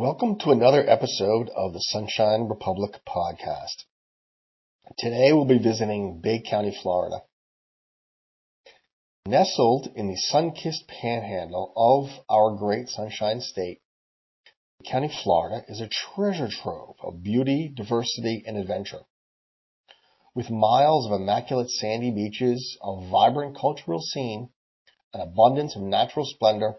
Welcome to another episode of the Sunshine Republic podcast. Today we'll be visiting Bay County, Florida. Nestled in the sun-kissed panhandle of our great Sunshine State, Bay County, Florida is a treasure trove of beauty, diversity, and adventure. With miles of immaculate sandy beaches, a vibrant cultural scene, an abundance of natural splendor,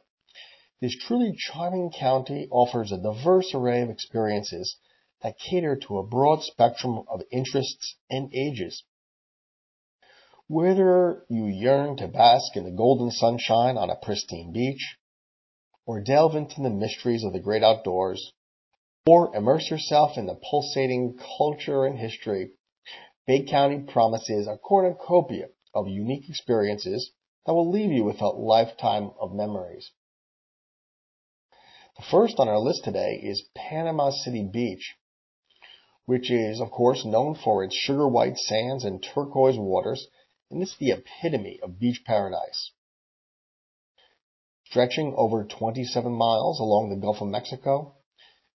this truly charming county offers a diverse array of experiences that cater to a broad spectrum of interests and ages. Whether you yearn to bask in the golden sunshine on a pristine beach, or delve into the mysteries of the great outdoors, or immerse yourself in the pulsating culture and history, Bay County promises a cornucopia of unique experiences that will leave you with a lifetime of memories. First on our list today is Panama City Beach, which is, of course, known for its sugar white sands and turquoise waters, and it's the epitome of beach paradise. Stretching over 27 miles along the Gulf of Mexico,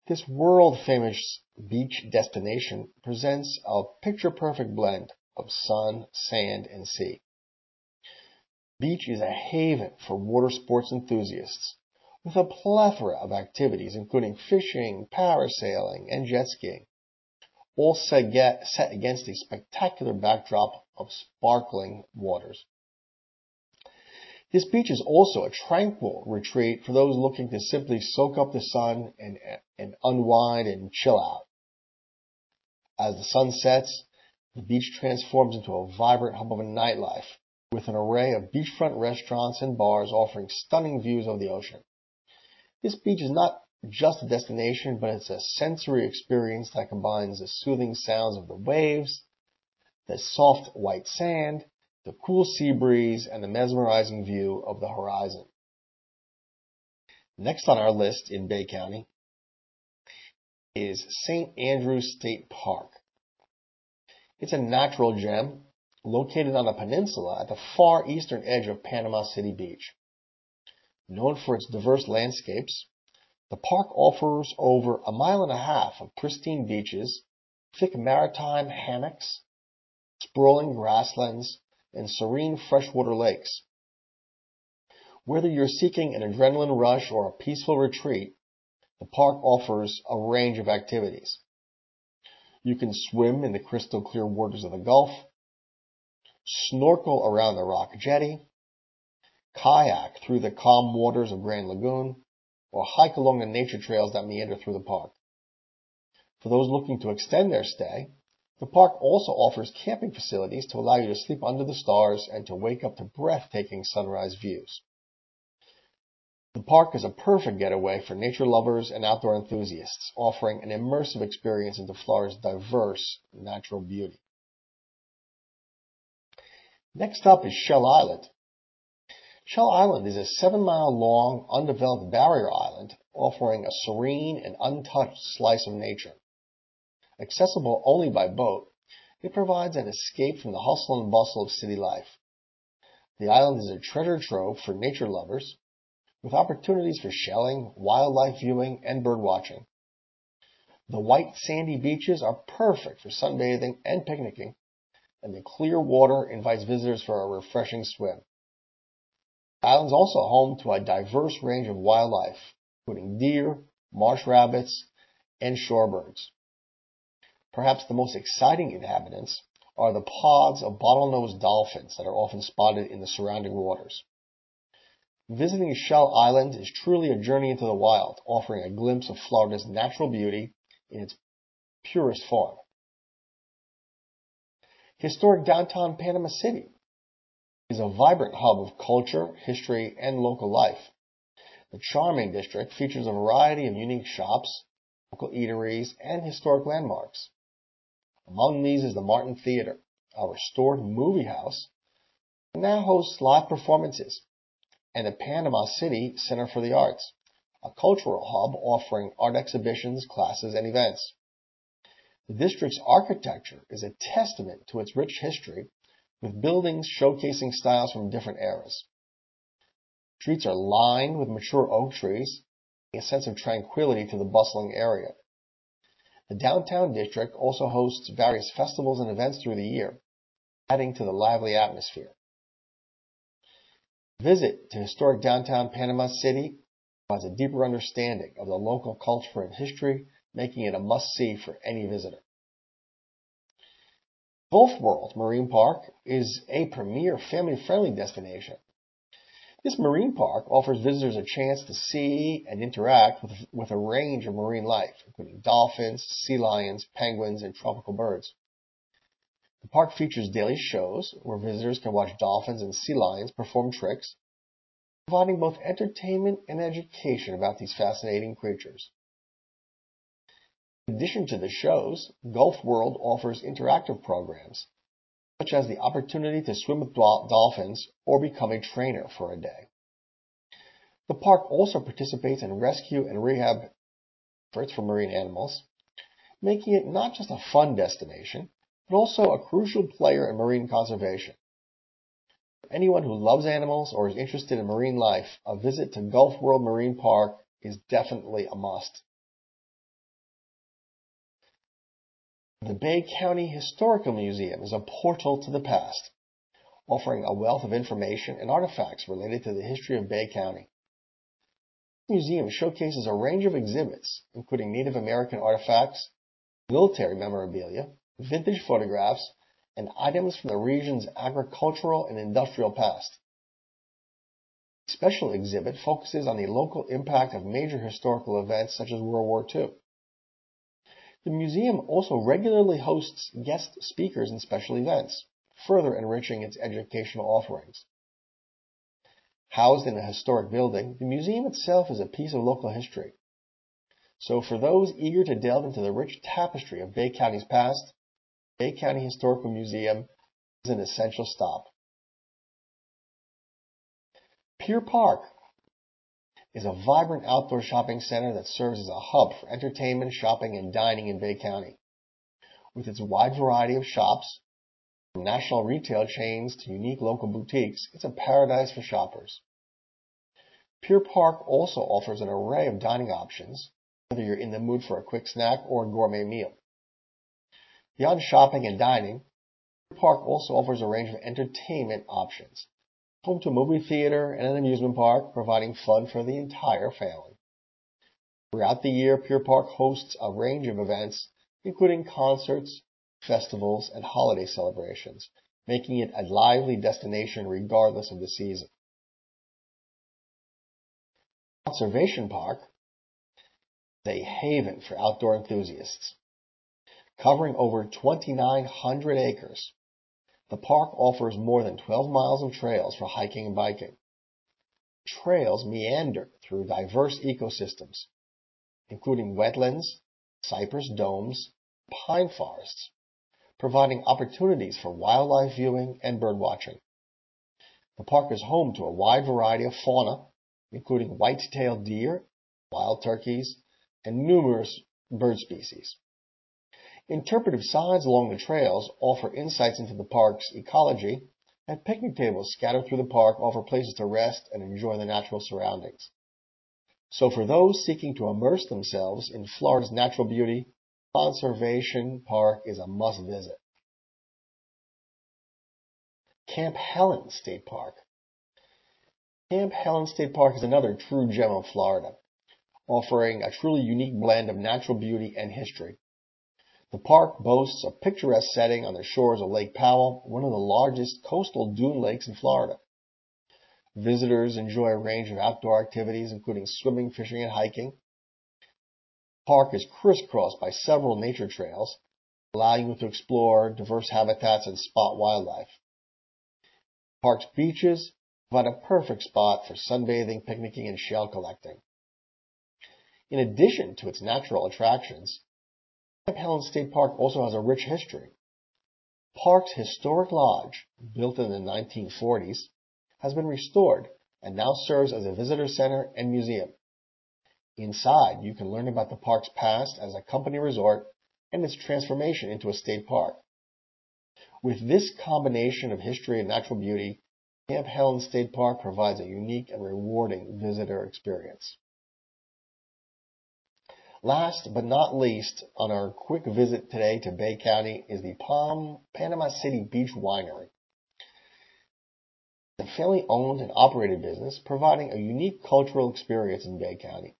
this world famous beach destination presents a picture perfect blend of sun, sand, and sea. Beach is a haven for water sports enthusiasts with a plethora of activities including fishing, parasailing, and jet skiing, all set against a spectacular backdrop of sparkling waters. This beach is also a tranquil retreat for those looking to simply soak up the sun and, and unwind and chill out. As the sun sets, the beach transforms into a vibrant hub of nightlife with an array of beachfront restaurants and bars offering stunning views of the ocean. This beach is not just a destination, but it's a sensory experience that combines the soothing sounds of the waves, the soft white sand, the cool sea breeze, and the mesmerizing view of the horizon. Next on our list in Bay County is St. Andrews State Park. It's a natural gem located on a peninsula at the far eastern edge of Panama City Beach. Known for its diverse landscapes, the park offers over a mile and a half of pristine beaches, thick maritime hammocks, sprawling grasslands, and serene freshwater lakes. Whether you're seeking an adrenaline rush or a peaceful retreat, the park offers a range of activities. You can swim in the crystal clear waters of the Gulf, snorkel around the rock jetty, kayak through the calm waters of Grand Lagoon, or hike along the nature trails that meander through the park. For those looking to extend their stay, the park also offers camping facilities to allow you to sleep under the stars and to wake up to breathtaking sunrise views. The park is a perfect getaway for nature lovers and outdoor enthusiasts, offering an immersive experience into Florida's diverse natural beauty. Next up is Shell Island, Shell Island is a seven-mile-long, undeveloped barrier island offering a serene and untouched slice of nature. Accessible only by boat, it provides an escape from the hustle and bustle of city life. The island is a treasure trove for nature lovers, with opportunities for shelling, wildlife viewing, and bird watching. The white sandy beaches are perfect for sunbathing and picnicking, and the clear water invites visitors for a refreshing swim. Island is also home to a diverse range of wildlife, including deer, marsh rabbits, and shorebirds. Perhaps the most exciting inhabitants are the pods of bottlenose dolphins that are often spotted in the surrounding waters. Visiting Shell Island is truly a journey into the wild, offering a glimpse of Florida's natural beauty in its purest form. Historic downtown Panama City is a vibrant hub of culture, history, and local life. The charming district features a variety of unique shops, local eateries, and historic landmarks. Among these is the Martin Theater, a restored movie house that now hosts live performances, and the Panama City Center for the Arts, a cultural hub offering art exhibitions, classes, and events. The district's architecture is a testament to its rich history with buildings showcasing styles from different eras. Streets are lined with mature oak trees, a sense of tranquility to the bustling area. The downtown district also hosts various festivals and events through the year, adding to the lively atmosphere. Visit to historic downtown Panama City provides a deeper understanding of the local culture and history, making it a must-see for any visitor. Gulf World Marine Park is a premier family-friendly destination. This marine park offers visitors a chance to see and interact with, with a range of marine life, including dolphins, sea lions, penguins, and tropical birds. The park features daily shows where visitors can watch dolphins and sea lions perform tricks, providing both entertainment and education about these fascinating creatures. In addition to the shows, Gulf World offers interactive programs, such as the opportunity to swim with dolphins or become a trainer for a day. The park also participates in rescue and rehab efforts for marine animals, making it not just a fun destination, but also a crucial player in marine conservation. For anyone who loves animals or is interested in marine life, a visit to Gulf World Marine Park is definitely a must. The Bay County Historical Museum is a portal to the past, offering a wealth of information and artifacts related to the history of Bay County. The museum showcases a range of exhibits, including Native American artifacts, military memorabilia, vintage photographs, and items from the region's agricultural and industrial past. A special exhibit focuses on the local impact of major historical events such as World War II. The museum also regularly hosts guest speakers and special events, further enriching its educational offerings. Housed in a historic building, the museum itself is a piece of local history. So for those eager to delve into the rich tapestry of Bay County's past, Bay County Historical Museum is an essential stop. Pier Park is a vibrant outdoor shopping center that serves as a hub for entertainment, shopping, and dining in Bay County. With its wide variety of shops, from national retail chains to unique local boutiques, it's a paradise for shoppers. Pier Park also offers an array of dining options, whether you're in the mood for a quick snack or a gourmet meal. Beyond shopping and dining, Pier Park also offers a range of entertainment options, home to a movie theater and an amusement park, providing fun for the entire family. Throughout the year, Pier Park hosts a range of events, including concerts, festivals, and holiday celebrations, making it a lively destination regardless of the season. Conservation Park is a haven for outdoor enthusiasts. Covering over 2,900 acres, the park offers more than 12 miles of trails for hiking and biking. Trails meander through diverse ecosystems, including wetlands, cypress domes, pine forests, providing opportunities for wildlife viewing and bird watching. The park is home to a wide variety of fauna, including white-tailed deer, wild turkeys, and numerous bird species. Interpretive signs along the trails offer insights into the park's ecology, and picnic tables scattered through the park offer places to rest and enjoy the natural surroundings. So for those seeking to immerse themselves in Florida's natural beauty, Conservation Park is a must visit. Camp Helen State Park. Camp Helen State Park is another true gem of Florida, offering a truly unique blend of natural beauty and history. The park boasts a picturesque setting on the shores of Lake Powell, one of the largest coastal dune lakes in Florida. Visitors enjoy a range of outdoor activities, including swimming, fishing, and hiking. The park is crisscrossed by several nature trails, allowing you to explore diverse habitats and spot wildlife. The park's beaches provide a perfect spot for sunbathing, picnicking, and shell collecting. In addition to its natural attractions, Camp Helen State Park also has a rich history. Park's historic lodge, built in the 1940s, has been restored and now serves as a visitor center and museum. Inside, you can learn about the park's past as a company resort and its transformation into a state park. With this combination of history and natural beauty, Camp Helen State Park provides a unique and rewarding visitor experience. Last but not least, on our quick visit today to Bay County is the Palm Panama City Beach Winery. The family owned and operated business providing a unique cultural experience in Bay County.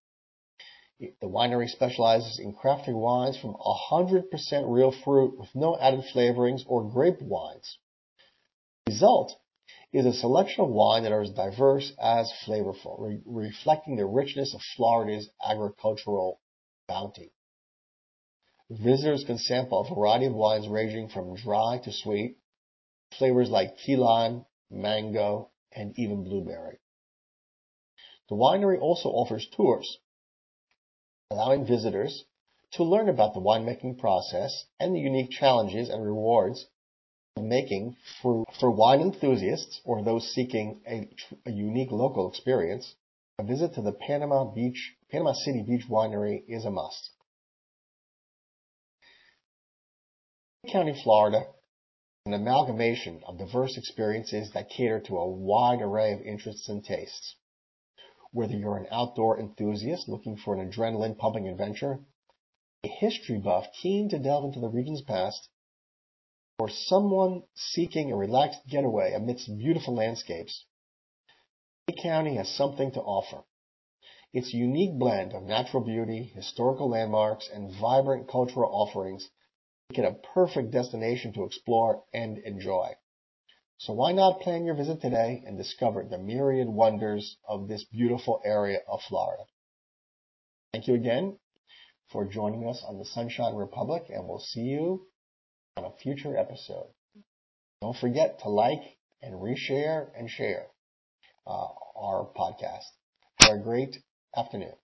The winery specializes in crafting wines from 100% real fruit with no added flavorings or grape wines. The result is a selection of wine that are as diverse as flavorful, re- reflecting the richness of Florida's agricultural bounty. Visitors can sample a variety of wines ranging from dry to sweet, flavors like key lime, mango, and even blueberry. The winery also offers tours allowing visitors to learn about the winemaking process and the unique challenges and rewards of making for, for wine enthusiasts or those seeking a, a unique local experience. A visit to the Panama Beach, Panama City Beach Winery is a must. County, Florida, an amalgamation of diverse experiences that cater to a wide array of interests and tastes. Whether you're an outdoor enthusiast looking for an adrenaline pumping adventure, a history buff keen to delve into the region's past, or someone seeking a relaxed getaway amidst beautiful landscapes, Bay County has something to offer. Its unique blend of natural beauty, historical landmarks, and vibrant cultural offerings make it a perfect destination to explore and enjoy. So why not plan your visit today and discover the myriad wonders of this beautiful area of Florida? Thank you again for joining us on the Sunshine Republic, and we'll see you on a future episode. Don't forget to like and reshare and share uh, our podcast. Have a great afternoon.